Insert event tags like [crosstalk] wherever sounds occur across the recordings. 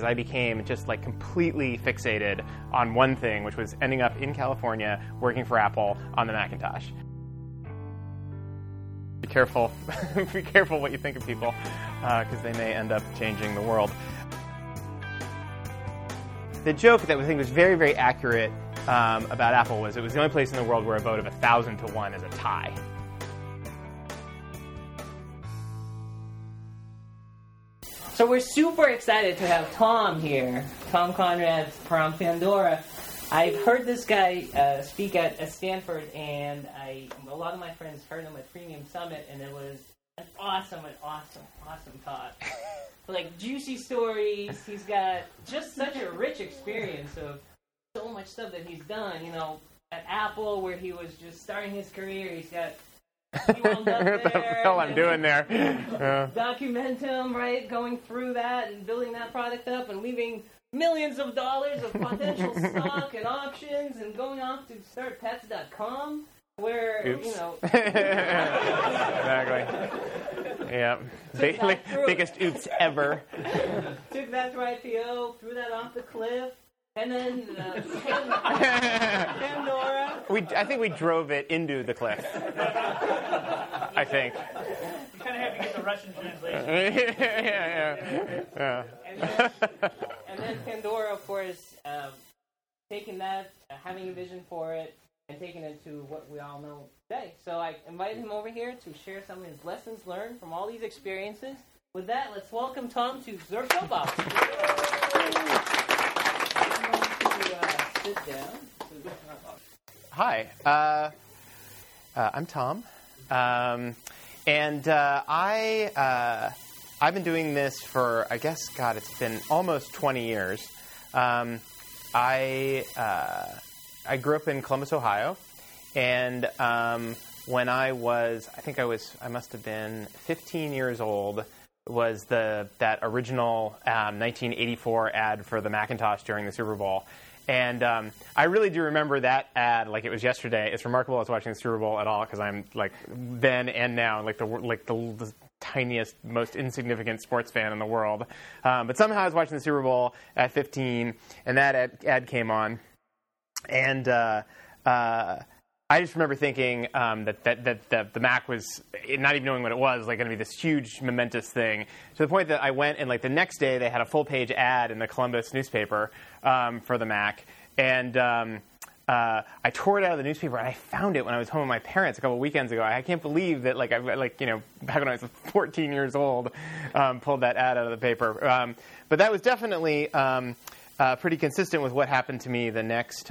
I became just like completely fixated on one thing, which was ending up in California working for Apple on the Macintosh. Be careful, [laughs] be careful what you think of people, because uh, they may end up changing the world. The joke that we think was very, very accurate um, about Apple was it was the only place in the world where a vote of a thousand to one is a tie. So we're super excited to have Tom here, Tom Conrad from Pandora. I've heard this guy uh, speak at, at, Stanford, and I a lot of my friends heard him at Premium Summit, and it was an awesome, an awesome, awesome talk. [laughs] like juicy stories. He's got just such a rich experience of so much stuff that he's done. You know, at Apple, where he was just starting his career, he's got what the hell I'm doing there? [laughs] Uh. Documentum, right? Going through that and building that product up and leaving millions of dollars of potential [laughs] stock and options and going off to start pets.com where Oops. you know [laughs] exactly yeah Big, biggest oops ever took that through IPO threw that off the cliff and then uh, Pandora. We, I think we drove it into the cliff. I think. You kind of have to get the Russian translation. [laughs] yeah, yeah, yeah. And then, and then Pandora, of course, um, taking that, uh, having a vision for it, and taking it to what we all know today. So I invited him over here to share some of his lessons learned from all these experiences. With that, let's welcome Tom to Zurf Showbox. [laughs] Hi, uh, uh, I'm Tom, um, and uh, I uh, I've been doing this for I guess God, it's been almost 20 years. Um, I uh, I grew up in Columbus, Ohio, and um, when I was I think I was I must have been 15 years old was the that original um, 1984 ad for the Macintosh during the Super Bowl. And um, I really do remember that ad like it was yesterday. It's remarkable I was watching the Super Bowl at all because I'm like then and now like the like the, the, tiniest, most insignificant sports fan in the world. Um, but somehow I was watching the Super Bowl at 15, and that ad, ad came on, and uh, uh, I just remember thinking um, that, that, that, that, the Mac was, not even knowing what it was, like going to be this huge, momentous thing. To the point that I went and like the next day they had a full page ad in the Columbus newspaper um, for the Mac, and um, uh, I tore it out of the newspaper and I found it when I was home with my parents a couple weekends ago. I can't believe that like I like you know back when I was [laughs] 14 years old, um, pulled that ad out of the paper. Um, but that was definitely um, uh, pretty consistent with what happened to me the next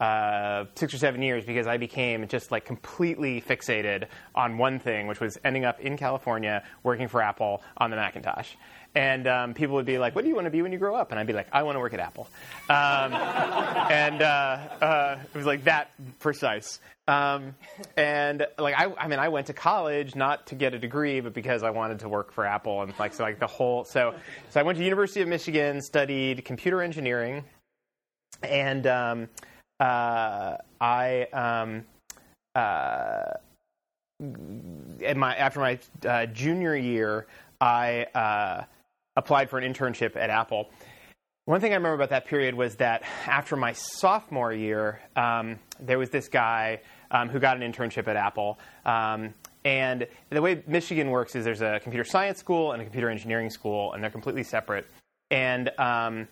uh, six or seven years because I became just like completely fixated on one thing, which was ending up in California working for Apple on the Macintosh. And um, people would be like, "What do you want to be when you grow up?" And I'd be like, "I want to work at Apple." Um, [laughs] and uh, uh, it was like that precise. Um, and like I, I mean, I went to college not to get a degree, but because I wanted to work for Apple, and like so, like the whole. So, so I went to University of Michigan, studied computer engineering, and um, uh, I um, uh, my after my uh, junior year, I uh, applied for an internship at Apple. One thing I remember about that period was that after my sophomore year, um, there was this guy um, who got an internship at Apple. Um, and the way Michigan works is there's a computer science school and a computer engineering school, and they're completely separate. And um,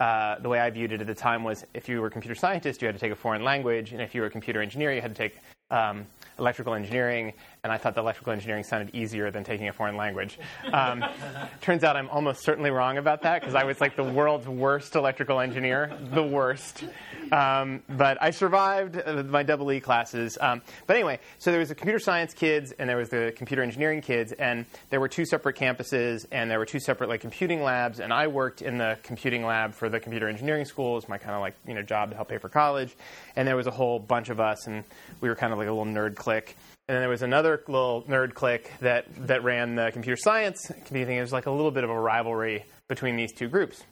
uh, the way I viewed it at the time was if you were a computer scientist, you had to take a foreign language, and if you were a computer engineer, you had to take um, electrical engineering, and I thought the electrical engineering sounded easier than taking a foreign language. Um, [laughs] turns out I'm almost certainly wrong about that because I was like the world's worst electrical engineer, the worst. Um, but I survived my double E classes. Um, but anyway, so there was the computer science kids and there was the computer engineering kids, and there were two separate campuses and there were two separate like computing labs, and I worked in the computing lab for the computer engineering school as my kind of like you know job to help pay for college, and there was a whole bunch of us, and we were kind of like a little nerd clique. And then there was another little nerd clique that, that ran the computer science community. It was like a little bit of a rivalry between these two groups.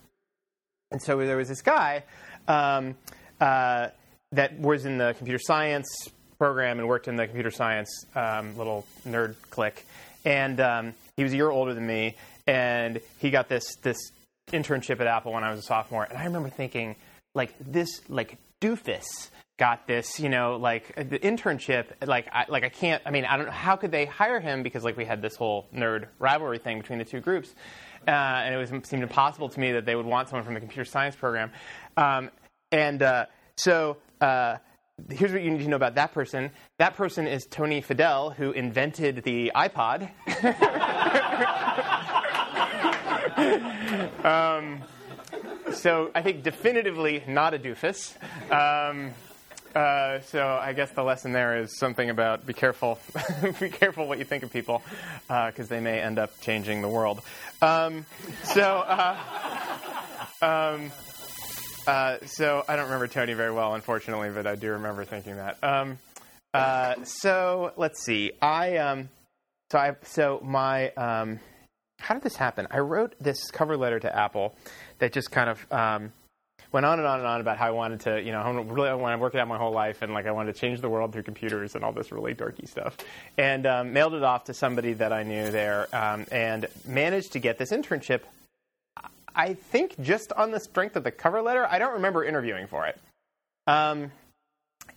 And so there was this guy um, uh, that was in the computer science program and worked in the computer science um, little nerd clique. And um, he was a year older than me, and he got this this internship at Apple when I was a sophomore, and I remember thinking, like this, like doofus got this, you know, like the internship, like I, like I can't. I mean, I don't know how could they hire him because like we had this whole nerd rivalry thing between the two groups, uh, and it was seemed impossible to me that they would want someone from the computer science program, um, and uh, so. Uh, here's what you need to know about that person. That person is Tony Fadell, who invented the iPod. [laughs] um, so I think definitively not a doofus. Um, uh, so I guess the lesson there is something about be careful, [laughs] be careful what you think of people, because uh, they may end up changing the world. Um, so. Uh, um, uh, so I don't remember Tony very well, unfortunately, but I do remember thinking that. Um, uh, so let's see. I um, so I so my um, how did this happen? I wrote this cover letter to Apple that just kind of um, went on and on and on about how I wanted to, you know, really I worked out my whole life and like I wanted to change the world through computers and all this really dorky stuff, and um, mailed it off to somebody that I knew there, um, and managed to get this internship I think just on the strength of the cover letter. I don't remember interviewing for it. Um,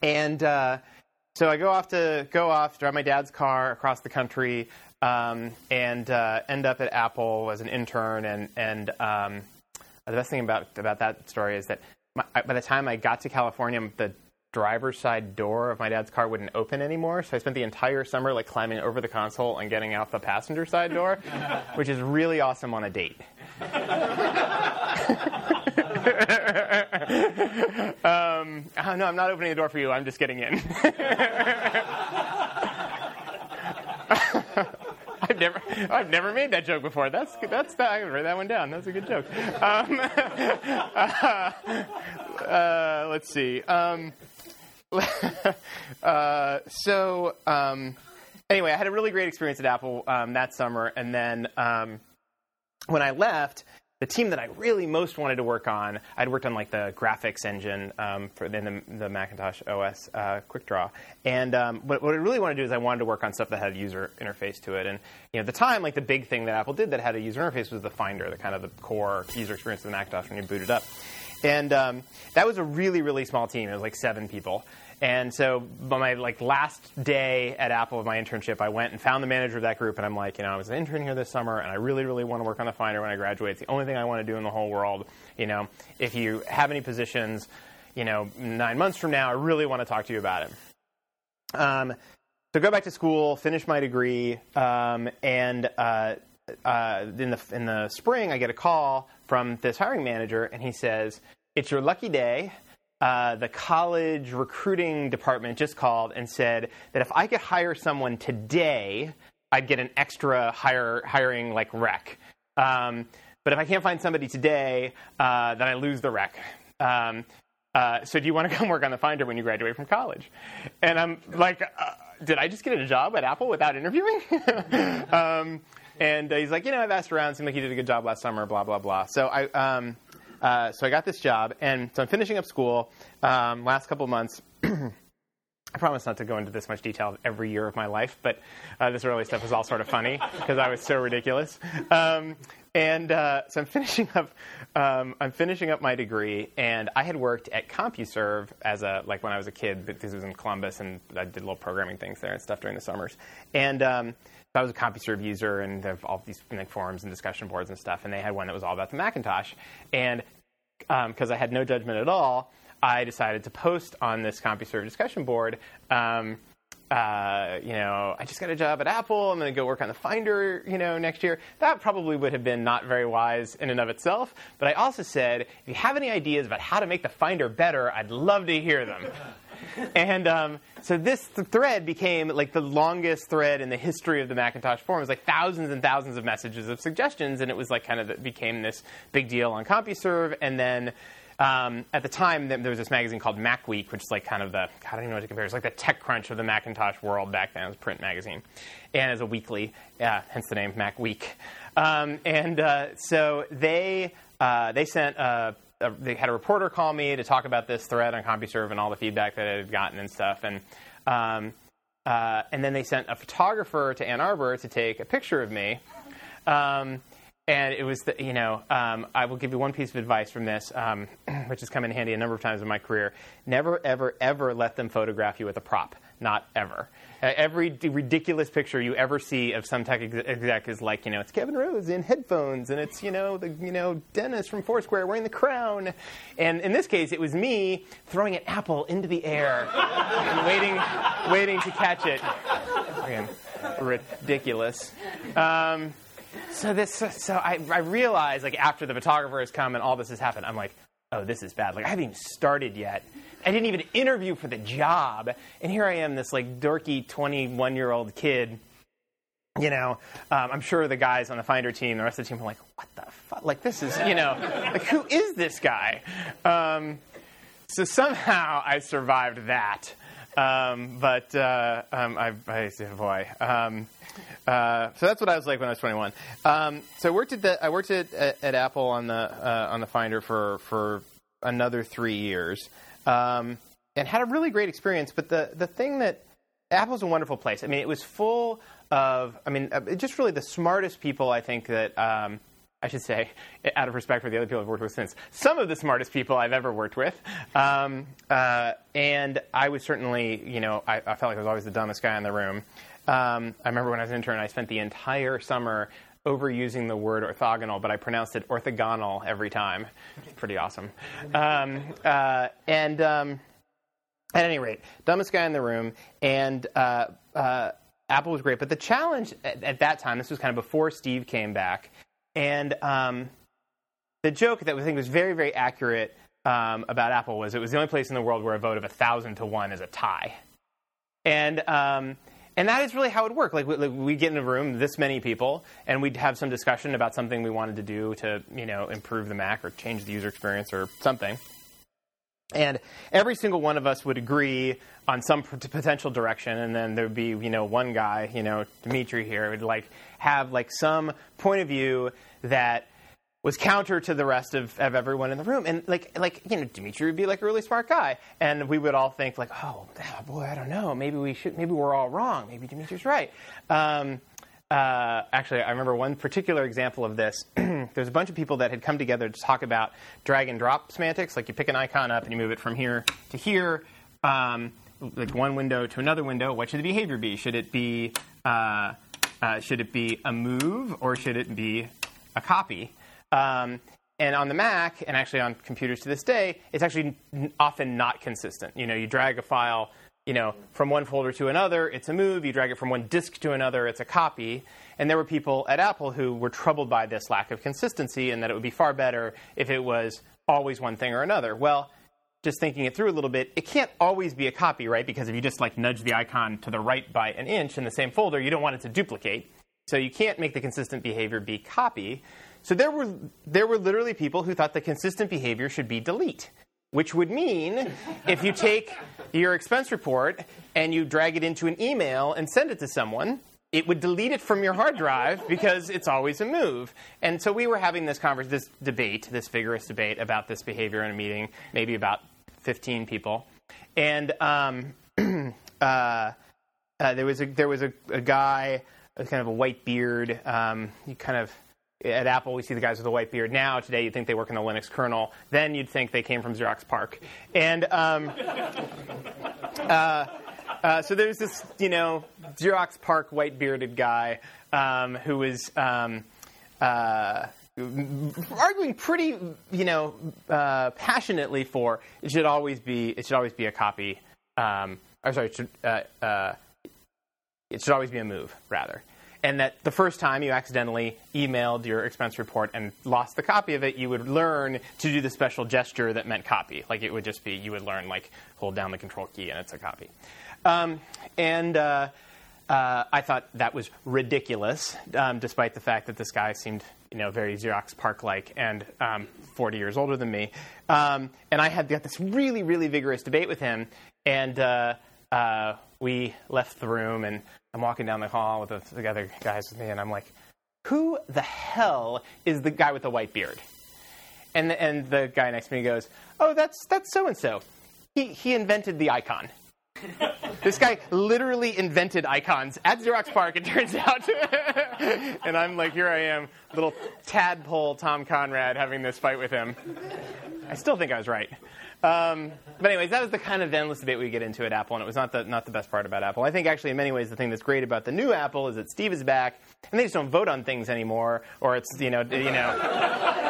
and uh, so I go off to go off, drive my dad's car across the country, um, and uh, end up at Apple as an intern. And and um, the best thing about about that story is that my, by the time I got to California, the driver's side door of my dad's car wouldn't open anymore. So I spent the entire summer like climbing over the console and getting out the passenger side door, [laughs] which is really awesome on a date. [laughs] [laughs] um, oh, no, I'm not opening the door for you. I'm just getting in. I've never, I've never made that joke before. That's, that's, I can write that one down. That's a good joke. Um, [laughs] uh, uh, let's see. Um, [laughs] uh, so, um, anyway, I had a really great experience at Apple um, that summer, and then um, when I left, the team that I really most wanted to work on, I'd worked on like the graphics engine um, for the, the, Macintosh OS uh, QuickDraw, and um, what, what, I really wanted to do is I wanted to work on stuff that had a user interface to it. And you know, at the time, like the big thing that Apple did that had a user interface was the Finder, the kind of the core user experience of the Macintosh when you boot it up. And um, that was a really, really small team. It was like seven people. And so, by my like last day at Apple of my internship, I went and found the manager of that group, and I'm like, you know, I was an intern here this summer, and I really, really want to work on the Finder when I graduate. It's the only thing I want to do in the whole world. You know, if you have any positions, you know, nine months from now, I really want to talk to you about it. Um, so go back to school, finish my degree, um, and uh, uh, in the in the spring, I get a call from this hiring manager, and he says, "It's your lucky day." Uh, the college recruiting department just called and said that if I could hire someone today, I'd get an extra hire, hiring like rec. Um, but if I can't find somebody today, uh, then I lose the rec. Um, uh, so do you want to [laughs] come work on the Finder when you graduate from college? And I'm like, uh, did I just get a job at Apple without interviewing? [laughs] um, and he's like, you know, I've asked around, seemed like you did a good job last summer, blah blah blah. So I, um, uh, so I got this job, and so I'm finishing up school. Um, last couple months. [clears throat] I promise not to go into this much detail every year of my life, but uh, this early stuff was all sort of funny [laughs] because I was so ridiculous. Um, and uh, so I'm finishing up. Um, I'm finishing up my degree, and I had worked at CompuServe as a like when I was a kid. This was in Columbus, and I did little programming things there and stuff during the summers. And um, I was a CompuServe user, and they have all these like, forums and discussion boards and stuff. And they had one that was all about the Macintosh. And because um, I had no judgment at all, I decided to post on this CompuServe discussion board. Um, uh, you know, I just got a job at Apple. I'm going to go work on the Finder, you know, next year. That probably would have been not very wise in and of itself. But I also said, if you have any ideas about how to make the Finder better, I'd love to hear them. [laughs] and um, so this th- thread became like the longest thread in the history of the Macintosh forum. It was like thousands and thousands of messages of suggestions, and it was like kind of the, became this big deal on CompuServe. And then um, at the time, there was this magazine called MacWeek, which is like kind of the, I don't even know what to compare. It's like the TechCrunch of the Macintosh world back then. It was a print magazine. And as a weekly, yeah, hence the name MacWeek. Um, and uh, so they, uh, they sent a a, they had a reporter call me to talk about this thread on CompuServe and all the feedback that I had gotten and stuff. And um, uh, and then they sent a photographer to Ann Arbor to take a picture of me. Um, and it was the, you know um, I will give you one piece of advice from this, um, [clears throat] which has come in handy a number of times in my career. Never, ever, ever let them photograph you with a prop. Not ever. Uh, every d- ridiculous picture you ever see of some tech ex- exec is like, you know, it's Kevin Rose in headphones, and it's you know the you know Dennis from Foursquare wearing the crown, and in this case, it was me throwing an apple into the air [laughs] and waiting, waiting to catch it. Again, ridiculous. Um, so this, so I, I realized like after the photographer has come and all this has happened, I'm like, oh, this is bad. Like I haven't even started yet. I didn't even interview for the job, and here I am, this like dorky 21 year old kid. You know, um, I'm sure the guys on the Finder team, the rest of the team, are like, "What the fuck? Like this is, you know, like who is this guy?" Um, so somehow I survived that. Um, but uh, um, I, I, boy, um, uh, so that's what I was like when I was 21. Um, so I worked at the, I worked at, at, at Apple on the uh, on the Finder for for another three years, um, and had a really great experience. But the the thing that Apple's a wonderful place. I mean, it was full of, I mean, uh, just really the smartest people. I think that. I should say, [laughs] out of respect for the other people I've worked with since, some of the smartest people I've ever worked with. Um, uh, and I was certainly, you know, I, I, felt like I was always the dumbest guy in the room. Um, I remember when I was an intern, I spent the entire summer overusing the word orthogonal, but I pronounced it orthogonal every time. Pretty awesome. Um, uh, and um, at any rate, dumbest guy in the room, and uh, uh, Apple was great. But the challenge at, at, that time, this was kind of before Steve came back, and um, the joke that we think was very, very accurate um, about Apple was it was the only place in the world where a vote of a thousand to one is a tie. And um, and that is really how it worked. work. Like we, like we, get in a room, this many people, and we'd have some discussion about something we wanted to do to, you know, improve the Mac or change the user experience or something. And every single one of us would agree on some potential direction, and then there'd be, you know, one guy, you know, Dimitri here, would like have like some point of view that was counter to the rest of, of everyone in the room. And like like you know, Dimitri would be like a really smart guy, and we would all think like, oh, boy, I don't know, maybe we should, maybe we're all wrong, maybe Dimitri's right. Um, uh, actually, I remember one particular example of this. [clears throat] There's a bunch of people that had come together to talk about drag and drop semantics. Like you pick an icon up and you move it from here to here, um, like one window to another window. What should the behavior be? Should it be uh, uh, should it be a move or should it be a copy? Um, and on the Mac, and actually on computers to this day, it's actually often not consistent. You know, you drag a file, you know, from one folder to another, it's a move. You drag it from one disk to another, it's a copy. And there were people at Apple who were troubled by this lack of consistency, and that it would be far better if it was always one thing or another. Well, just thinking it through a little bit, it can't always be a copy, right? Because if you just like nudge the icon to the right by an inch in the same folder, you don't want it to duplicate. So you can't make the consistent behavior be copy. So there were, there were literally people who thought the consistent behavior should be delete, which would mean if you take your expense report and you drag it into an email and send it to someone, it would delete it from your hard drive because it's always a move. And so we were having this converse, this debate, this vigorous debate about this behavior in a meeting, maybe about 15 people. And um, [clears throat] uh, uh, there was a, there was a, a guy, kind of a white beard. Um, he kind of at Apple, we see the guys with the white beard. Now, today, you'd think they work in the Linux kernel. Then you'd think they came from Xerox PARC. And um, [laughs] uh, uh, so there's this, you know, Xerox PARC white bearded guy um, who was um, uh, arguing pretty, you know, uh, passionately for it should always be it should always be a copy. Um, or sorry, it should, uh, uh, it should always be a move rather and that the first time you accidentally emailed your expense report and lost the copy of it, you would learn to do the special gesture that meant copy. Like it would just be, you would learn, like, hold down the control key and it's a copy. Um, and uh, uh, I thought that was ridiculous, um, despite the fact that this guy seemed, you know, very Xerox PARC-like and um, 40 years older than me. Um, and I had got this really, really vigorous debate with him, and uh, uh we left the room and I'm walking down the hall with the, the other guys with me, and I'm like, who the hell is the guy with the white beard? And the, and the guy next to me goes, oh, that's that's so and so. He he invented the icon. [laughs] this guy literally invented icons at Xerox PARC, it turns out. [laughs] and I'm like, here I am, little tadpole Tom Conrad having this fight with him. I still think I was right. Um, but anyways, that was the kind of endless debate we get into at Apple, and it was not the not the best part about Apple. I think actually, in many ways, the thing that's great about the new Apple is that Steve is back, and they just don't vote on things anymore, or it's you know you know.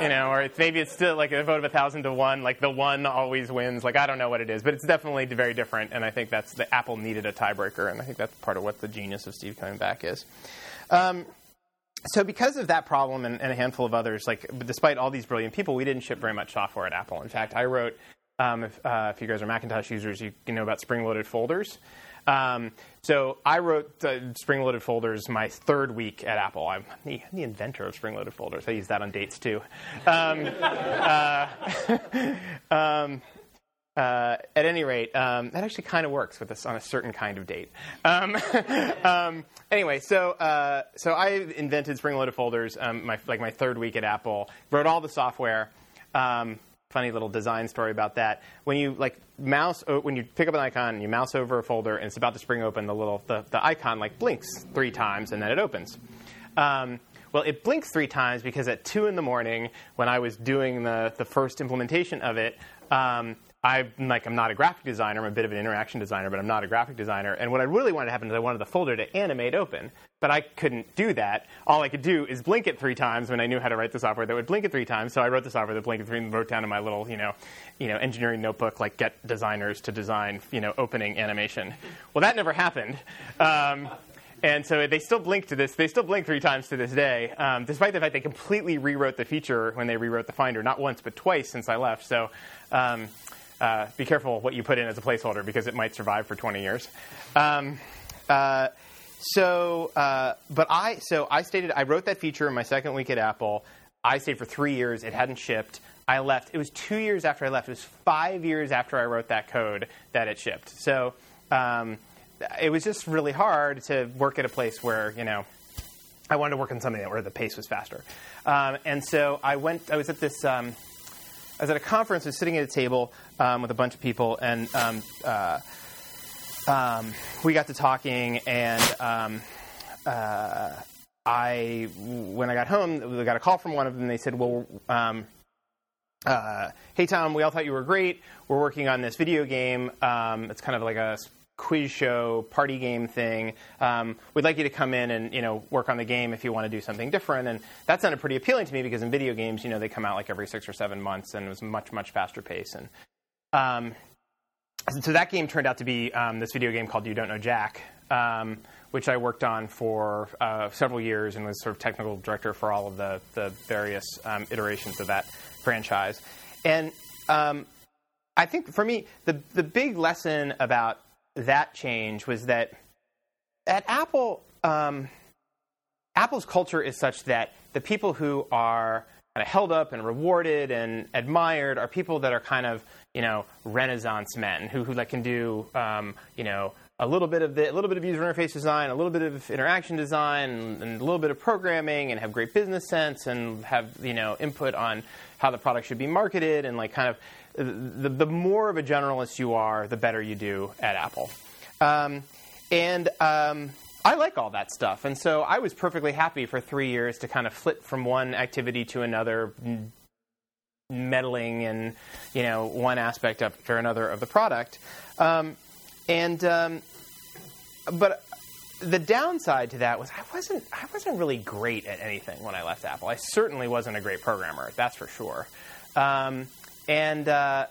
you know, or it's, maybe it's still like a vote of a thousand to one, like the one always wins. Like I don't know what it is, but it's definitely very different. And I think that's the Apple needed a tiebreaker, and I think that's part of what the genius of Steve coming back is. Um, so because of that problem and, and, a handful of others, like despite all these brilliant people, we didn't ship very much software at Apple. In fact, I wrote. Um, if, uh, if, you guys are Macintosh users, you, you know about spring-loaded folders. Um, so I wrote uh, spring-loaded folders my third week at Apple. I'm the, I'm the inventor of spring-loaded folders. I use that on dates too. Um, [laughs] uh, [laughs] um, uh, at any rate, um, that actually kind of works with us on a certain kind of date. Um, [laughs] um, anyway, so uh, so I invented spring-loaded folders. Um, my like my third week at Apple, wrote all the software. Um, funny little design story about that. When you like mouse, when you pick up an icon and you mouse over a folder and it's about to spring open, the little the, the icon like blinks three times and then it opens. Um, well, it blinks three times because at two in the morning, when I was doing the the first implementation of it, um, I like I'm not a graphic designer. I'm a bit of an interaction designer, but I'm not a graphic designer. And what I really wanted to happen is I wanted the folder to animate open, but I couldn't do that. All I could do is blink it three times when I knew how to write the software that would blink it three times. So I wrote the software that blinked three and wrote down in my little you know, you know engineering notebook like get designers to design you know opening animation. Well, that never happened. Um, and so they still blink to this. They still blink three times to this day, um, despite the fact they completely rewrote the feature when they rewrote the Finder, not once but twice since I left. So um, uh, be careful what you put in as a placeholder because it might survive for 20 years. Um, uh, so, uh, but I so I stated I wrote that feature in my second week at Apple. I stayed for three years. It hadn't shipped. I left. It was two years after I left. It was five years after I wrote that code that it shipped. So um, it was just really hard to work at a place where you know I wanted to work on something where the pace was faster. Um, and so I went. I was at this. Um, I was at a conference, I was sitting at a table um, with a bunch of people, and um, uh, um, we got to talking, and um, uh, I, when I got home, we got a call from one of them. They said, "Well, um, uh, hey Tom, we all thought you were great. We're working on this video game. Um, it's kind of like a quiz show party game thing. Um, we'd like you to come in and you know work on the game if you want to do something different. And that sounded pretty appealing to me because in video games, you know, they come out like every six or seven months, and it was much much faster pace. And um, so that game turned out to be um, this video game called You Don't Know Jack. Um, which I worked on for uh, several years and was sort of technical director for all of the, the various um, iterations of that franchise. And um, I think for me, the, the big lesson about that change was that at Apple, um, Apple's culture is such that the people who are kind of held up and rewarded and admired are people that are kind of you know Renaissance men who who like can do um, you know a little bit of the, a little bit of user interface design, a little bit of interaction design, and, and, a little bit of programming, and have great business sense, and have you know input on how the product should be marketed, and like kind of the, the more of a generalist you are, the better you do at Apple. Um, and um, I like all that stuff. And so I was perfectly happy for three years to kind of flip from one activity to another, meddling in you know one aspect after another of the product. Um, and um, but the downside to that was I wasn't I wasn't really great at anything when I left Apple. I certainly wasn't a great programmer, that's for sure. Um, and uh,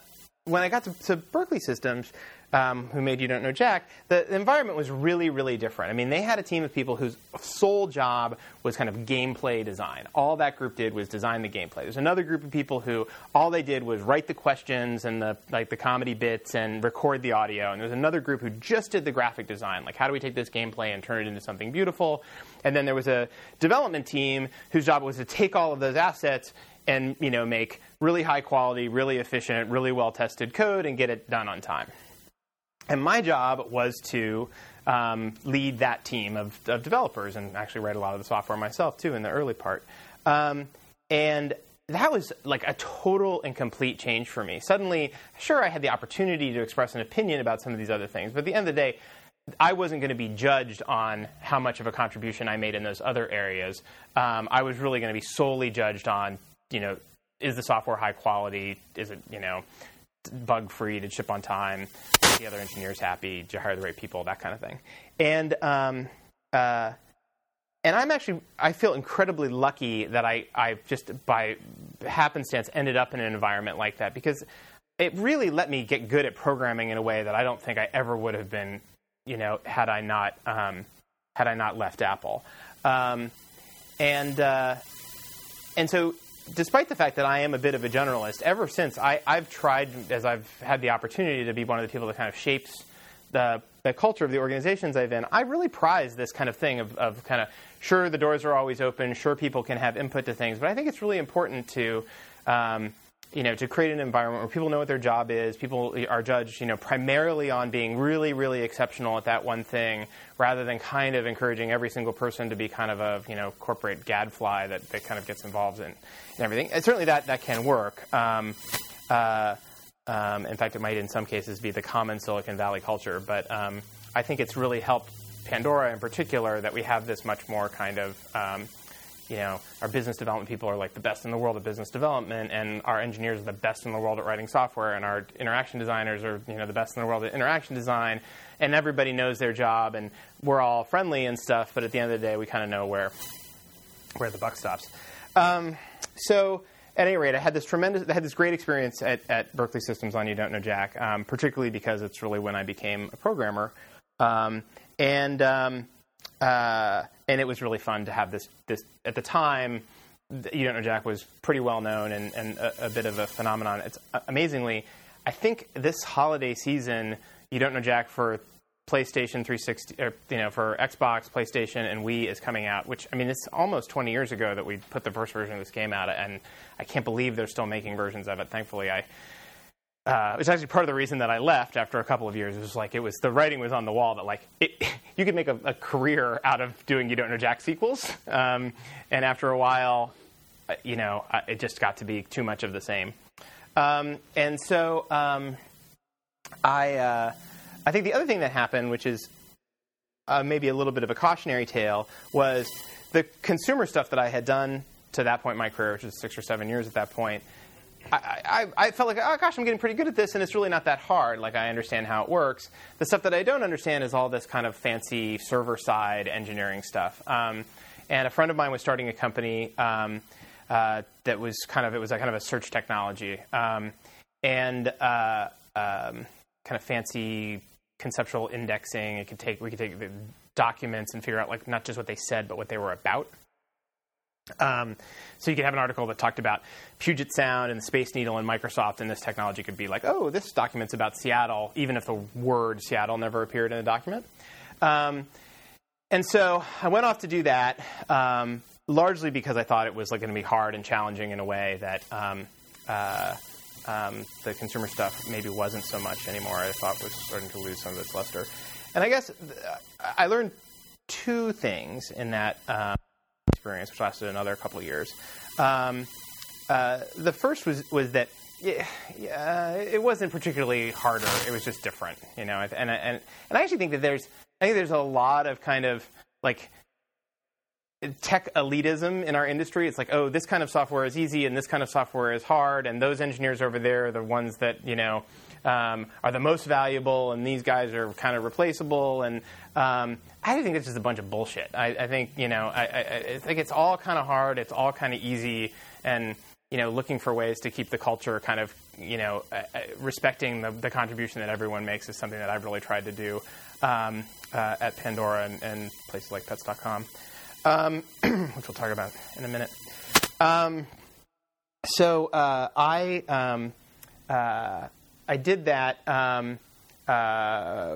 when I got to, to Berkeley Systems, um, who made You Don't Know Jack, the, the, environment was really, really different. I mean, they had a team of people whose sole job was kind of gameplay design. All that group did was design the gameplay. There's another group of people who all they did was write the questions and the like the comedy bits and record the audio. And there's another group who just did the graphic design. Like, how do we take this gameplay and turn it into something beautiful? And then there was a development team whose job was to take all of those assets and you know make really high quality, really efficient, really well tested code and get it done on time. And my job was to um, lead that team of, of, developers and actually write a lot of the software myself too in the early part. Um, and that was like a total and complete change for me. Suddenly, sure, I had the opportunity to express an opinion about some of these other things, but at the end of the day, I wasn't going to be judged on how much of a contribution I made in those other areas. Um, I was really going to be solely judged on, you know, is the software high quality? Is it, you know, bug free? Did ship on time? Are the other engineers happy? Did you hire the right people? That kind of thing. And um, uh, and I'm actually I feel incredibly lucky that I I just by happenstance ended up in an environment like that because it really let me get good at programming in a way that I don't think I ever would have been, you know, had I not um, had I not left Apple. Um, and uh, and so despite the fact that I am a bit of a generalist, ever since I, I've tried, as I've had the opportunity to be one of the people that kind of shapes the, the culture of the organizations I've in, I really prize this kind of thing of, of kind of, sure, the doors are always open, sure, people can have input to things, but I think it's really important to, um, you know, to create an environment where people know what their job is. People are judged, you know, primarily on being really, really exceptional at that one thing, rather than kind of encouraging every single person to be kind of a, you know, corporate gadfly that, that kind of gets involved in, in everything. And certainly that that can work. Um, uh, um, in fact, it might in some cases be the common Silicon Valley culture, but um, I think it's really helped Pandora in particular that we have this much more kind of um, you know, our business development people are like the best in the world at business development, and our engineers are the best in the world at writing software, and our interaction designers are you know the best in the world at interaction design, and everybody knows their job, and we're all friendly and stuff. But at the end of the day, we kind of know where where the buck stops. Um, so. At any rate, I had this tremendous, I had this great experience at, at Berkeley Systems on You Don't Know Jack, um, particularly because it's really when I became a programmer. Um, and um, uh, and it was really fun to have this. This at the time, you don't know Jack was pretty well known and, and a, a, bit of a phenomenon. It's amazingly, I think this holiday season, you don't know Jack for PlayStation 360, or you know, for Xbox, PlayStation, and Wii is coming out. Which I mean, it's almost 20 years ago that we put the first version of this game out, and I can't believe they're still making versions of it. Thankfully, I uh, it's actually part of the reason that I left after a couple of years. It was like it was the writing was on the wall that like it, [laughs] you could make a, a, career out of doing you don't know Jack sequels, um, and after a while, uh, you know, it just got to be too much of the same. Um, and so um, I uh, I think the other thing that happened, which is uh, maybe a little bit of a cautionary tale, was the consumer stuff that I had done to that point in my career, which was six or seven years at that point I, I, I, felt like, oh gosh, I'm getting pretty good at this, and it's really not that hard. Like I understand how it works. The stuff that I don't understand is all this kind of fancy server side engineering stuff. Um, and a friend of mine was starting a company um, uh, that was kind of it was a kind of a search technology um, and uh, um, kind of fancy conceptual indexing. It could take we could take documents and figure out like not just what they said, but what they were about. Um, so you could have an article that talked about Puget Sound and the Space Needle and Microsoft, and this technology could be like, oh, this document's about Seattle, even if the word Seattle never appeared in the document. Um, and so I went off to do that, um, largely because I thought it was like going to be hard and challenging in a way that um, uh, um, the consumer stuff maybe wasn't so much anymore. I thought was starting to lose some of its luster. And I guess th- I learned two things in that. Um, experience, which lasted another couple of years. Um, uh, the first was was that yeah, it wasn't particularly harder. It was just different, you know. And and and I actually think that there's I think there's a lot of kind of like tech elitism in our industry. It's like, oh, this kind of software is easy and this kind of software is hard, and those engineers over there are the ones that you know um, are the most valuable, and these guys are kind of replaceable. And um, I think it's just a bunch of bullshit. I, I think you know, I, I, I, think it's all kind of hard. It's all kind of easy, and you know, looking for ways to keep the culture kind of you know, uh, uh respecting the, the, contribution that everyone makes is something that I've really tried to do um, uh, at Pandora and, and, places like Pets.com, um, [clears throat] which we'll talk about in a minute. Um, so uh, I. I did that um, uh,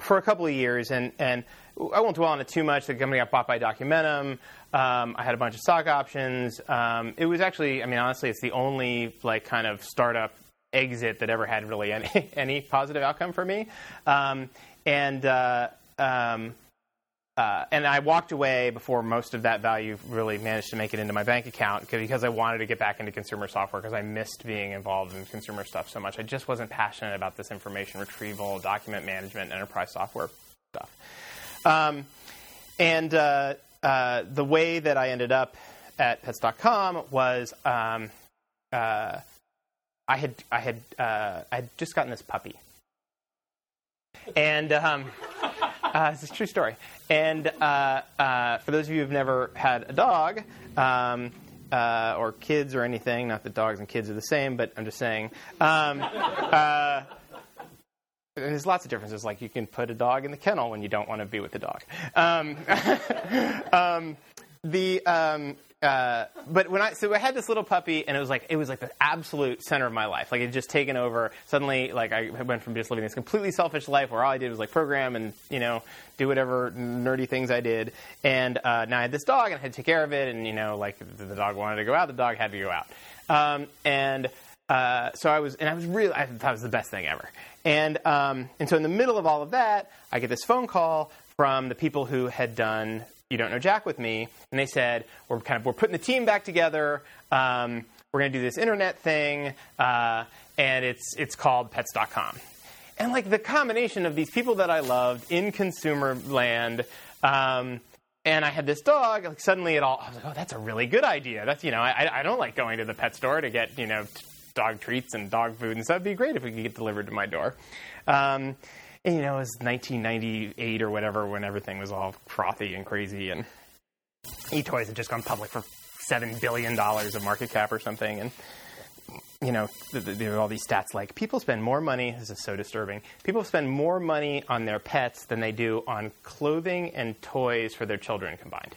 for a couple of years, and, and I won't dwell on it too much. The company got bought by Documentum. Um, I had a bunch of stock options. Um, it was actually, I mean, honestly, it's the only like kind of startup exit that ever had really any, [laughs] any positive outcome for me. Um, and uh, um, uh, and I walked away before most of that value really managed to make it into my bank account because I wanted to get back into consumer software because I missed being involved in consumer stuff so much. I just wasn't passionate about this information retrieval, document management, enterprise software stuff. Um, and uh, uh, the way that I ended up at Pets.com was um, uh, I had I had uh, I had just gotten this puppy, and um, uh, it's a true story. And uh, uh, for those of you who've never had a dog. Um, uh, or kids or anything, not that dogs and kids are the same, but I'm just saying. Um, uh, there's lots of differences. Like you can put a dog in the kennel when you don't want to be with the dog. Um, [laughs] um, the um, uh, but when I so I had this little puppy and it was like it was like the absolute center of my life. Like it had just taken over. Suddenly, like I went from just living this completely selfish life where all I did was like program and you know do whatever nerdy things I did. And uh, now I had this dog and I had to take care of it. And you know, like the, the dog wanted to go out, the dog had to go out. Um, and uh, so I was, and I was really, I thought it was the best thing ever. And um, and so in the middle of all of that, I get this phone call from the people who had done you Don't Know Jack with me, and they said, we're kind of we're putting the team back together. Um, we're going to do this internet thing, uh, and it's it's called Pets.com. And like the combination of these people that I loved in consumer land. Um, and I had this dog. Like suddenly, it all. I was like, "Oh, that's a really good idea." That's you know, I, I don't like going to the pet store to get you know dog treats and dog food, and so it'd be great if we could get delivered to my door. Um, you know, it was 1998 or whatever when everything was all frothy and crazy, and eToys had just gone public for seven billion dollars of market cap or something, and you know, there are all these stats like people spend more money. This is so disturbing. People spend more money on their pets than they do on clothing and toys for their children combined.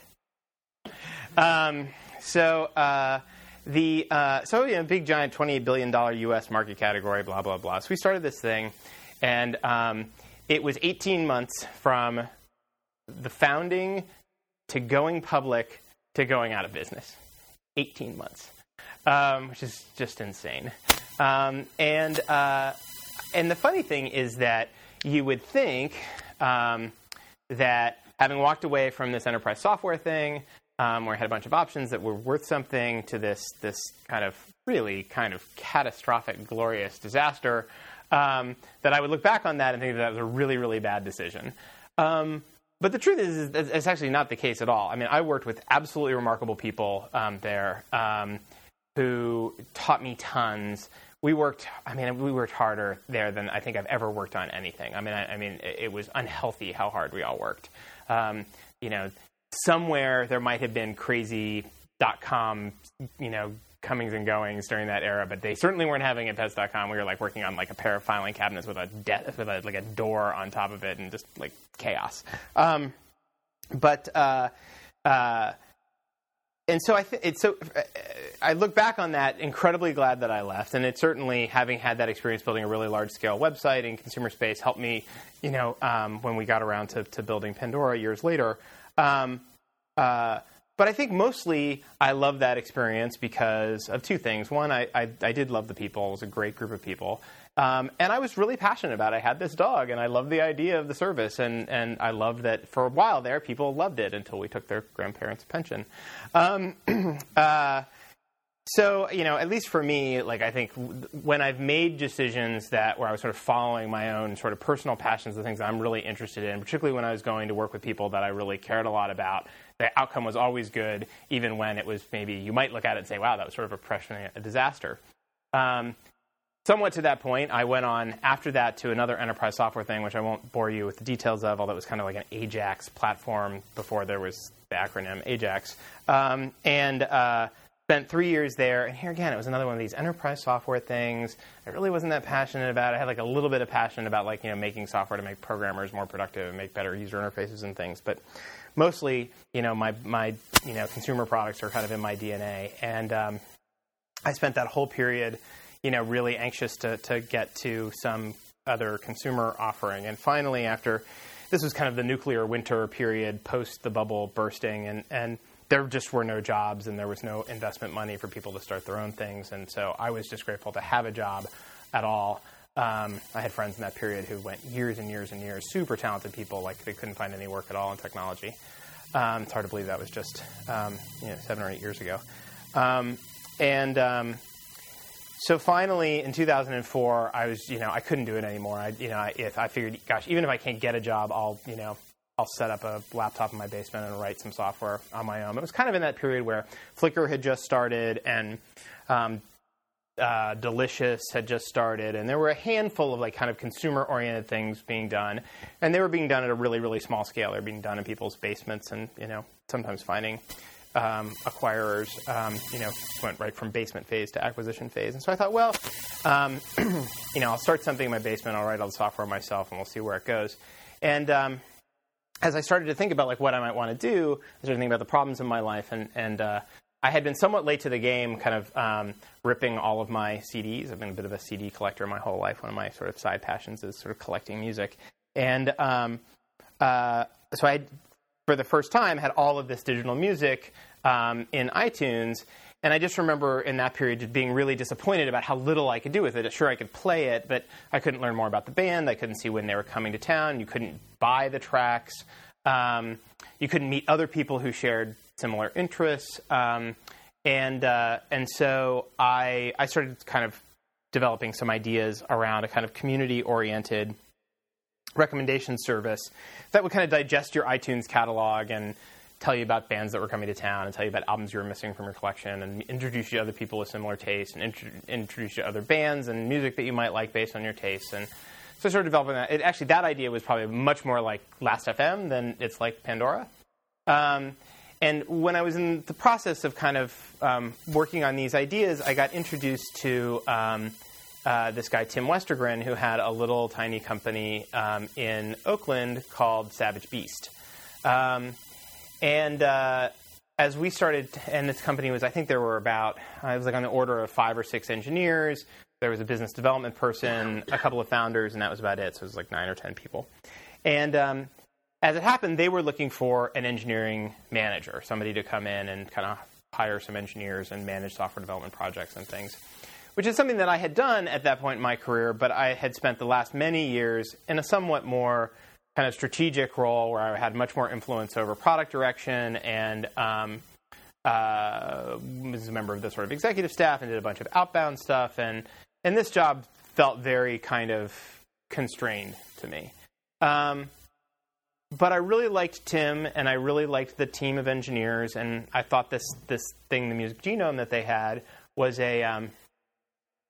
Um, so. Uh, the uh, so you know, big giant twenty eight billion dollar U.S. market category, blah blah blah. So we started this thing, and um, it was 18 months from the founding to going public to going out of business. 18 months, um, which is just insane. Um, and uh, and the funny thing is that you would think um, that having walked away from this enterprise software thing, um, where I had a bunch of options that were worth something, to this this kind of really kind of catastrophic, glorious disaster, um, that I would look back on that and think that that was a really, really bad decision. Um, but the truth is, it's actually not the case at all. I mean, I worked with absolutely remarkable people um, there um, who taught me tons. We worked. I mean, we worked harder there than I think I've ever worked on anything. I mean, I, I mean, it, it, was unhealthy how hard we all worked. Um, you know, somewhere there might have been crazy dot com, you know, comings and goings during that era, but they certainly weren't having it pets.com. We were like working on like a pair of filing cabinets with a de- with a, like a door on top of it and just like chaos. Um, but uh, uh, and so I think it's so. I look back on that incredibly glad that I left, and it certainly having had that experience building a really large scale website in consumer space helped me. You know, um, when we got around to, to building Pandora years later. Um, uh, but I think mostly I love that experience because of two things. One, I, I, I did love the people. It was a great group of people. Um, and I was really passionate about it. I had this dog, and I loved the idea of the service. And, and I loved that for a while there, people loved it until we took their grandparents' pension. Um, [clears throat] uh, so, you know, at least for me, like I think when I've made decisions that where I was sort of following my own sort of personal passions, the things I'm really interested in, particularly when I was going to work with people that I really cared a lot about, the outcome was always good, even when it was maybe you might look at it and say, wow, that was sort of a, a disaster. Um, somewhat to that point, I went on after that to another enterprise software thing, which I won't bore you with the details of, although it was kind of like an Ajax platform before there was the acronym Ajax. Um, and uh, spent three years there. And here again, it was another one of these enterprise software things. I really wasn't that passionate about. It. I had like a little bit of passion about like you know making software to make programmers more productive and make better user interfaces and things, but mostly, you know, my my you know consumer products are kind of in my DNA, and um, I spent that whole period, you know, really anxious to to get to some other consumer offering, and finally, after this was kind of the nuclear winter period post the bubble bursting, and and there just were no jobs and there was no investment money for people to start their own things, and so I was just grateful to have a job at all. Um, I had friends in that period who went years and years and years, super talented people, like they couldn't find any work at all in technology. Um, it's hard to believe that was just um, you know seven or eight years ago. Um, and um, so finally, in 2004, I was you know I couldn't do it anymore. I you know I, if I figured, gosh, even if I can't get a job, I'll you know I'll set up a laptop in my basement and write some software on my own. It was kind of in that period where Flickr had just started and um, uh, Delicious had just started, and there were a handful of like kind of consumer-oriented things being done, and they were being done at a really, really small scale. They were being done in people's basements, and you know, sometimes finding um, acquirers, um, you know, went right from basement phase to acquisition phase. And so I thought, well, um, [clears throat] you know, I'll start something in my basement. I'll write all the software myself, and we'll see where it goes. And um, as I started to think about like what I might want to do, I started thinking about the problems in my life, and and uh, I had been somewhat late to the game, kind of um, ripping all of my CDs. I've been a bit of a CD collector my whole life. One of my sort of side passions is sort of collecting music, and um, uh, so I, for the first time, had all of this digital music um, in iTunes. And I just remember in that period being really disappointed about how little I could do with it. Sure, I could play it, but I couldn't learn more about the band. I couldn't see when they were coming to town. You couldn't buy the tracks. Um, you couldn't meet other people who shared similar interests. Um, and uh, and so I I started kind of developing some ideas around a kind of community oriented recommendation service that would kind of digest your iTunes catalog and tell you about bands that were coming to town and tell you about albums you were missing from your collection and introduce you to other people with similar tastes and intro- introduce you to other bands and music that you might like based on your tastes and so I started developing that. It, actually, that idea was probably much more like Last.fm than it's like Pandora. Um, and when I was in the process of kind of um, working on these ideas, I got introduced to um, uh, this guy, Tim Westergren, who had a little tiny company um, in Oakland called Savage Beast. Um, and uh, as we started, and this company was, I think there were about, I was like on the order of five or six engineers. There was a business development person, a couple of founders, and that was about it. So it was like nine or ten people. And um, as it happened, they were looking for an engineering manager, somebody to come in and kind of hire some engineers and manage software development projects and things, which is something that I had done at that point in my career, but I had spent the last many years in a somewhat more kind of strategic role where I had much more influence over product direction and um, uh, was a member of the sort of executive staff and did a bunch of outbound stuff. And, and this job felt very kind of constrained to me. Um, but I really liked Tim, and I really liked the team of engineers, and I thought this this thing, the music genome that they had, was a um,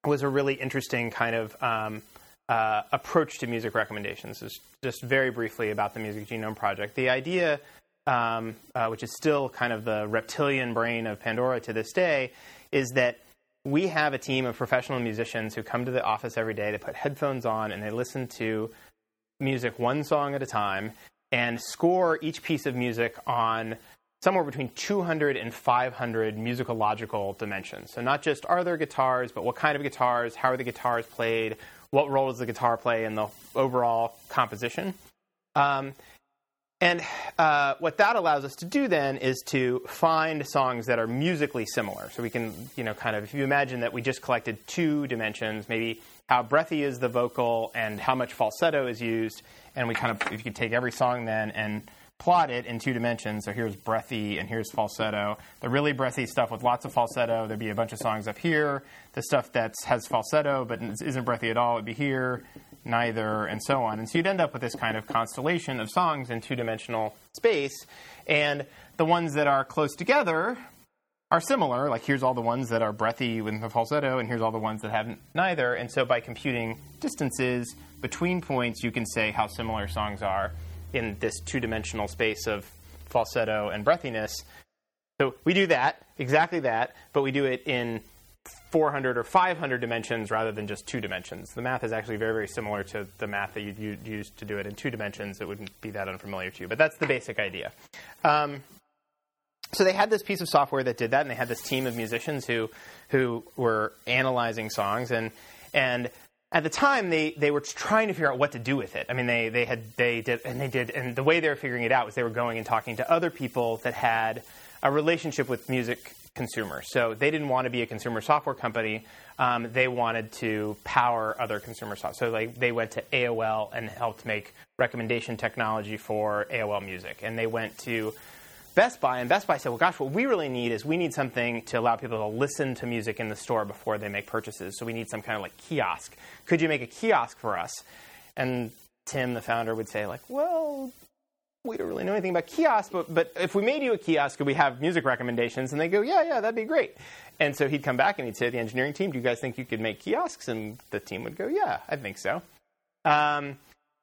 was a really interesting kind of um, uh, approach to music recommendations. Just, just very briefly about the Music Genome Project. The idea, um, uh, which is still kind of the reptilian brain of Pandora to this day, is that we have a team of professional musicians who come to the office every day. They put headphones on and they listen to music one song at a time and score each piece of music on somewhere between 200 and 500 musicological dimensions. So, not just are there guitars, but what kind of guitars, how are the guitars played, what role does the guitar play in the overall composition. Um, and uh, what that allows us to do then is to find songs that are musically similar. So we can, you know, kind of, if you imagine that we just collected two dimensions, maybe how breathy is the vocal and how much falsetto is used, and we kind of, if you could take every song then and plot it in two dimensions. So here's breathy and here's falsetto. The really breathy stuff with lots of falsetto, there'd be a bunch of songs up here. The stuff that has falsetto but isn't breathy at all would be here, neither, and so on. And so you'd end up with this kind of constellation of songs in two dimensional space. And the ones that are close together are similar. Like here's all the ones that are breathy with falsetto, and here's all the ones that haven't neither. And so by computing distances between points, you can say how similar songs are in this two dimensional space of falsetto and breathiness. So we do that, exactly that, but we do it in 400 or 500 dimensions rather than just two dimensions. The math is actually very, very similar to the math that you'd use to do it in two dimensions. It wouldn't be that unfamiliar to you, but that's the basic idea. Um, so they had this piece of software that did that, and they had this team of musicians who who were analyzing songs, and and at the time they, they were trying to figure out what to do with it. I mean, they, they had they did and they did, and the way they were figuring it out was they were going and talking to other people that had a relationship with music consumers. So they didn't want to be a consumer software company. Um, they wanted to power other consumer software. So like they went to AOL and helped make recommendation technology for AOL Music, and they went to Best Buy, and Best Buy said, "Well, gosh, what we really need is we need something to allow people to listen to music in the store before they make purchases. So we need some kind of like kiosk. Could you make a kiosk for us?" And Tim, the founder, would say, "Like, well, we don't really know anything about kiosks, but, but if we made you a kiosk, could we have music recommendations?" And they go, "Yeah, yeah, that'd be great." And so he'd come back and he'd say to the engineering team, "Do you guys think you could make kiosks?" And the team would go, "Yeah, I think so." Um,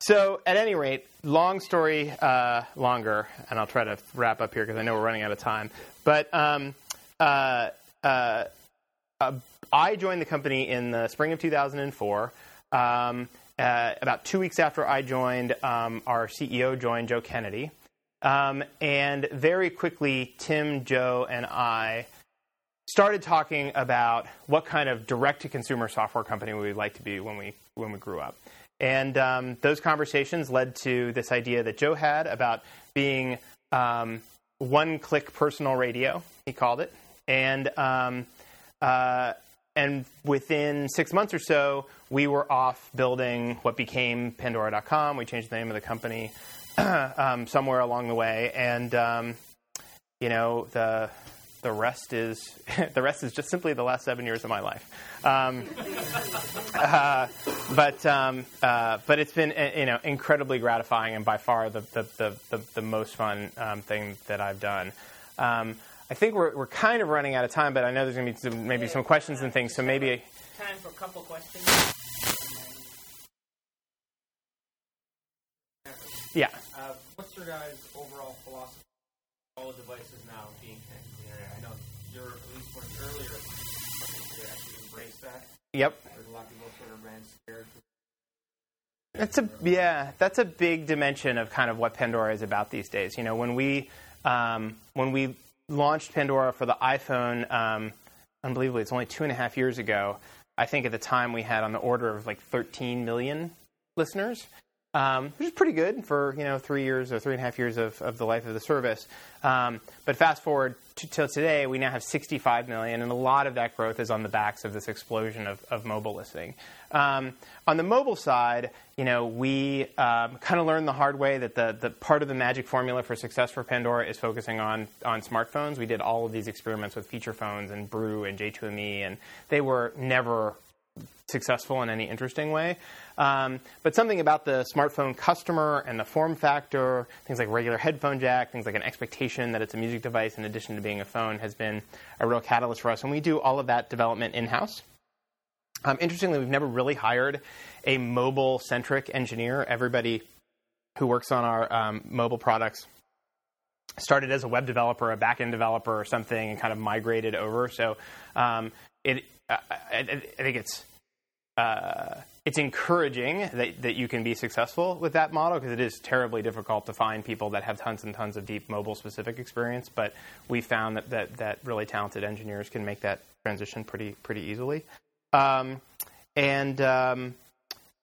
so, at any rate, long story uh, longer, and I'll try to wrap up here because I know we're running out of time. But um, uh, uh, uh I joined the company in the spring of 2004. Um, uh, about two weeks after I joined, um, our CEO joined, Joe Kennedy. Um, and very quickly, Tim, Joe, and I started talking about what kind of direct to consumer software company we would like to be when we, when we grew up. And um, those conversations led to this idea that Joe had about being um, one click personal radio, he called it. And, um, uh, and within six months or so, we were off building what became Pandora.com. We changed the name of the company [clears throat] um, somewhere along the way. And, um, you know, the the rest is [laughs] the rest is just simply the last seven years of my life. Um, [laughs] uh, but um, uh, but it's been uh, you know incredibly gratifying and by far the the, the, the, the most fun um, thing that I've done. Um, I think we're, we're kind of running out of time, but I know there's going to be some, maybe some questions and things. So maybe time for a couple questions. Yeah. Uh, what's your guys' overall philosophy? All the devices now being connected you're at least one earlier to actually embrace that. Yep. There's a lot of people sort of ran scared. That's a yeah. That's a big dimension of kind of what Pandora is about these days. You know, when we um, when we launched Pandora for the iPhone, um, unbelievably, it's only two and a half years ago. I think at the time we had on the order of like 13 million listeners um, which is pretty good for you know three years or three and a half years of, of the life of the service. Um, but fast forward to, till today, we now have 65 million, and a lot of that growth is on the backs of this explosion of, of mobile listening. Um, on the mobile side, you know, we um, kind of learned the hard way that the, the part of the magic formula for success for Pandora is focusing on on smartphones. We did all of these experiments with feature phones and Brew and J2ME, and they were never successful in any interesting way. Um, but something about the smartphone customer and the form factor, things like regular headphone jack, things like an expectation that it's a music device in addition to being a phone, has been a real catalyst for us. And we do all of that development in house. Um, interestingly, we've never really hired a mobile centric engineer. Everybody who works on our um, mobile products started as a web developer, a backend developer, or something, and kind of migrated over. So um, it, I, I, I, think it's uh, it's encouraging that, that you can be successful with that model because it is terribly difficult to find people that have tons and tons of deep mobile specific experience. But we found that, that, that really talented engineers can make that transition pretty pretty easily. Um, and um,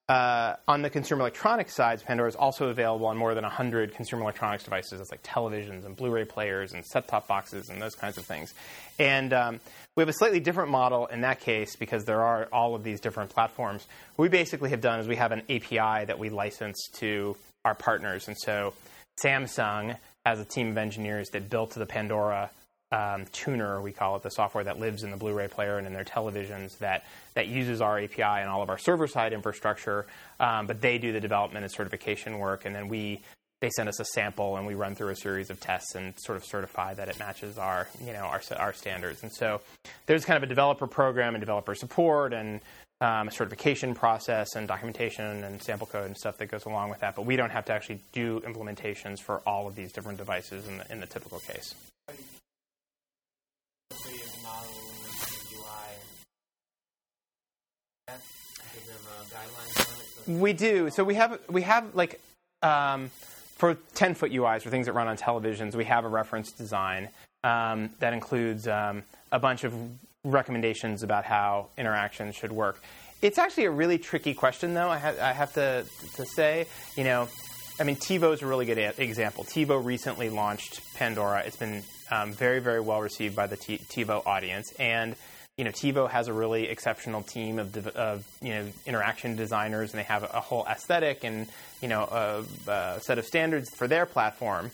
uh, on the consumer electronics side, Pandora is also available on more than 100 consumer electronics devices. That's like televisions and Blu ray players and set top boxes and those kinds of things. And um, we have a slightly different model in that case because there are all of these different platforms. What we basically have done is we have an API that we license to our partners. And so Samsung has a team of engineers that built the Pandora um, tuner, we call it, the software that lives in the Blu-ray player and in their televisions that that uses our API and all of our server-side infrastructure. Um, but they do the development and certification work, and then we they send us a sample and we run through a series of tests and sort of certify that it matches our you know our our standards. And so there's kind of a developer program and developer support and um, a certification process and documentation and sample code and stuff that goes along with that. But we don't have to actually do implementations for all of these different devices in the in the typical case. We do. So we have we have like um, for 10 foot UIs for things that run on televisions, we have a reference design um, that includes um, a bunch of recommendations about how interactions should work. It's actually a really tricky question, though. I, ha- I have to to say, you know, I mean, TiVo is a really good a- example. TiVo recently launched Pandora. It's been um, very, very well received by the T- TiVo audience. And you know, TiVo has a really exceptional team of, of you know interaction designers, and they have a whole aesthetic and you know a, a set of standards for their platform.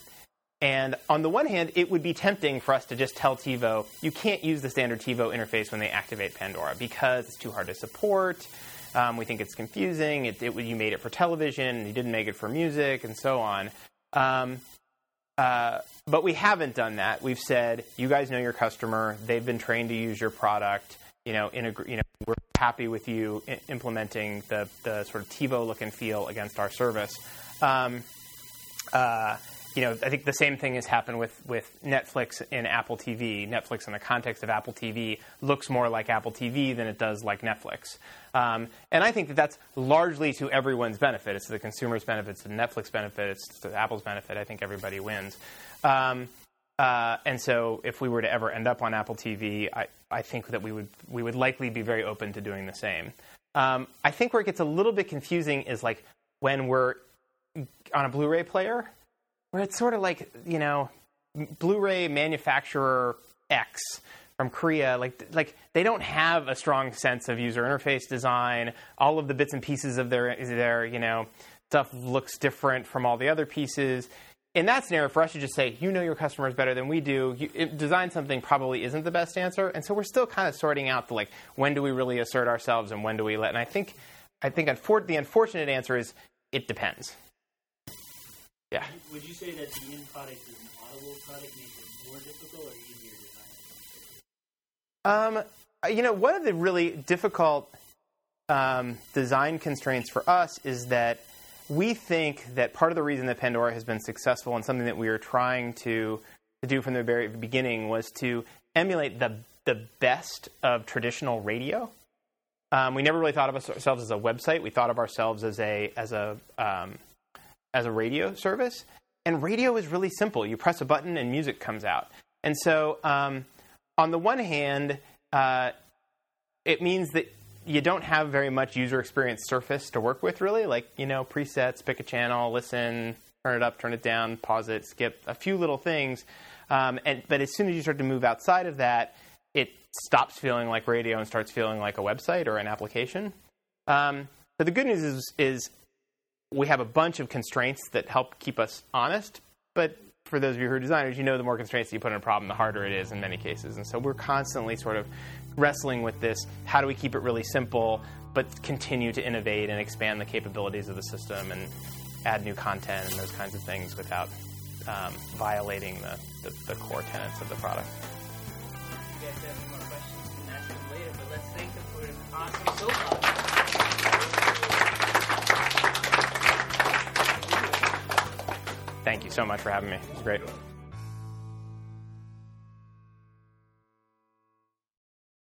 And on the one hand, it would be tempting for us to just tell TiVo, you can't use the standard TiVo interface when they activate Pandora because it's too hard to support. Um, we think it's confusing. It, it, you made it for television, you didn't make it for music, and so on. Um, uh, but we haven't done that. We've said, you guys know your customer. They've been trained to use your product. You know, integ- you know we're happy with you I- implementing the, the sort of TiVo look and feel against our service. Um, uh, you know, I think the same thing has happened with, with Netflix and Apple TV. Netflix, in the context of Apple TV, looks more like Apple TV than it does like Netflix. Um, and I think that that's largely to everyone's benefit. It's to the consumer's benefit, it's to Netflix benefit, it's to Apple's benefit. I think everybody wins. Um, uh, and so, if we were to ever end up on Apple TV, I, I think that we would we would likely be very open to doing the same. Um, I think where it gets a little bit confusing is like when we're on a Blu-ray player where it's sort of like you know Blu-ray manufacturer X from Korea, like like they don't have a strong sense of user interface design. All of the bits and pieces of their their you know stuff looks different from all the other pieces. In that scenario, for us to just say, you know your customers better than we do, you, design something probably isn't the best answer. And so we're still kind of sorting out the like, when do we really assert ourselves and when do we let? And I think, I think unfor- the unfortunate answer is it depends. Yeah. Would you say that the end product is an audible product makes it more difficult or easier to design? Um, you know, one of the really difficult um, design constraints for us is that we think that part of the reason that Pandora has been successful and something that we were trying to, to do from the very beginning was to emulate the the best of traditional radio. Um, we never really thought of ourselves as a website. We thought of ourselves as a as a um, as a radio service. And radio is really simple. You press a button and music comes out. And so, um, on the one hand, uh, it means that you don't have very much user experience surface to work with, really. Like, you know, presets, pick a channel, listen, turn it up, turn it down, pause it, skip, a few little things. Um, and, but as soon as you start to move outside of that, it stops feeling like radio and starts feeling like a website or an application. Um, but the good news is, is we have a bunch of constraints that help keep us honest. But for those of you who are designers, you know the more constraints you put in a problem, the harder it is in many cases. And so we're constantly sort of wrestling with this how do we keep it really simple, but continue to innovate and expand the capabilities of the system and add new content and those kinds of things without um, violating the, the, the, core tenets of the product. You guys have more questions, you can ask them later, but let's thank them for an awesome soap Thank you so much for having me. It was great.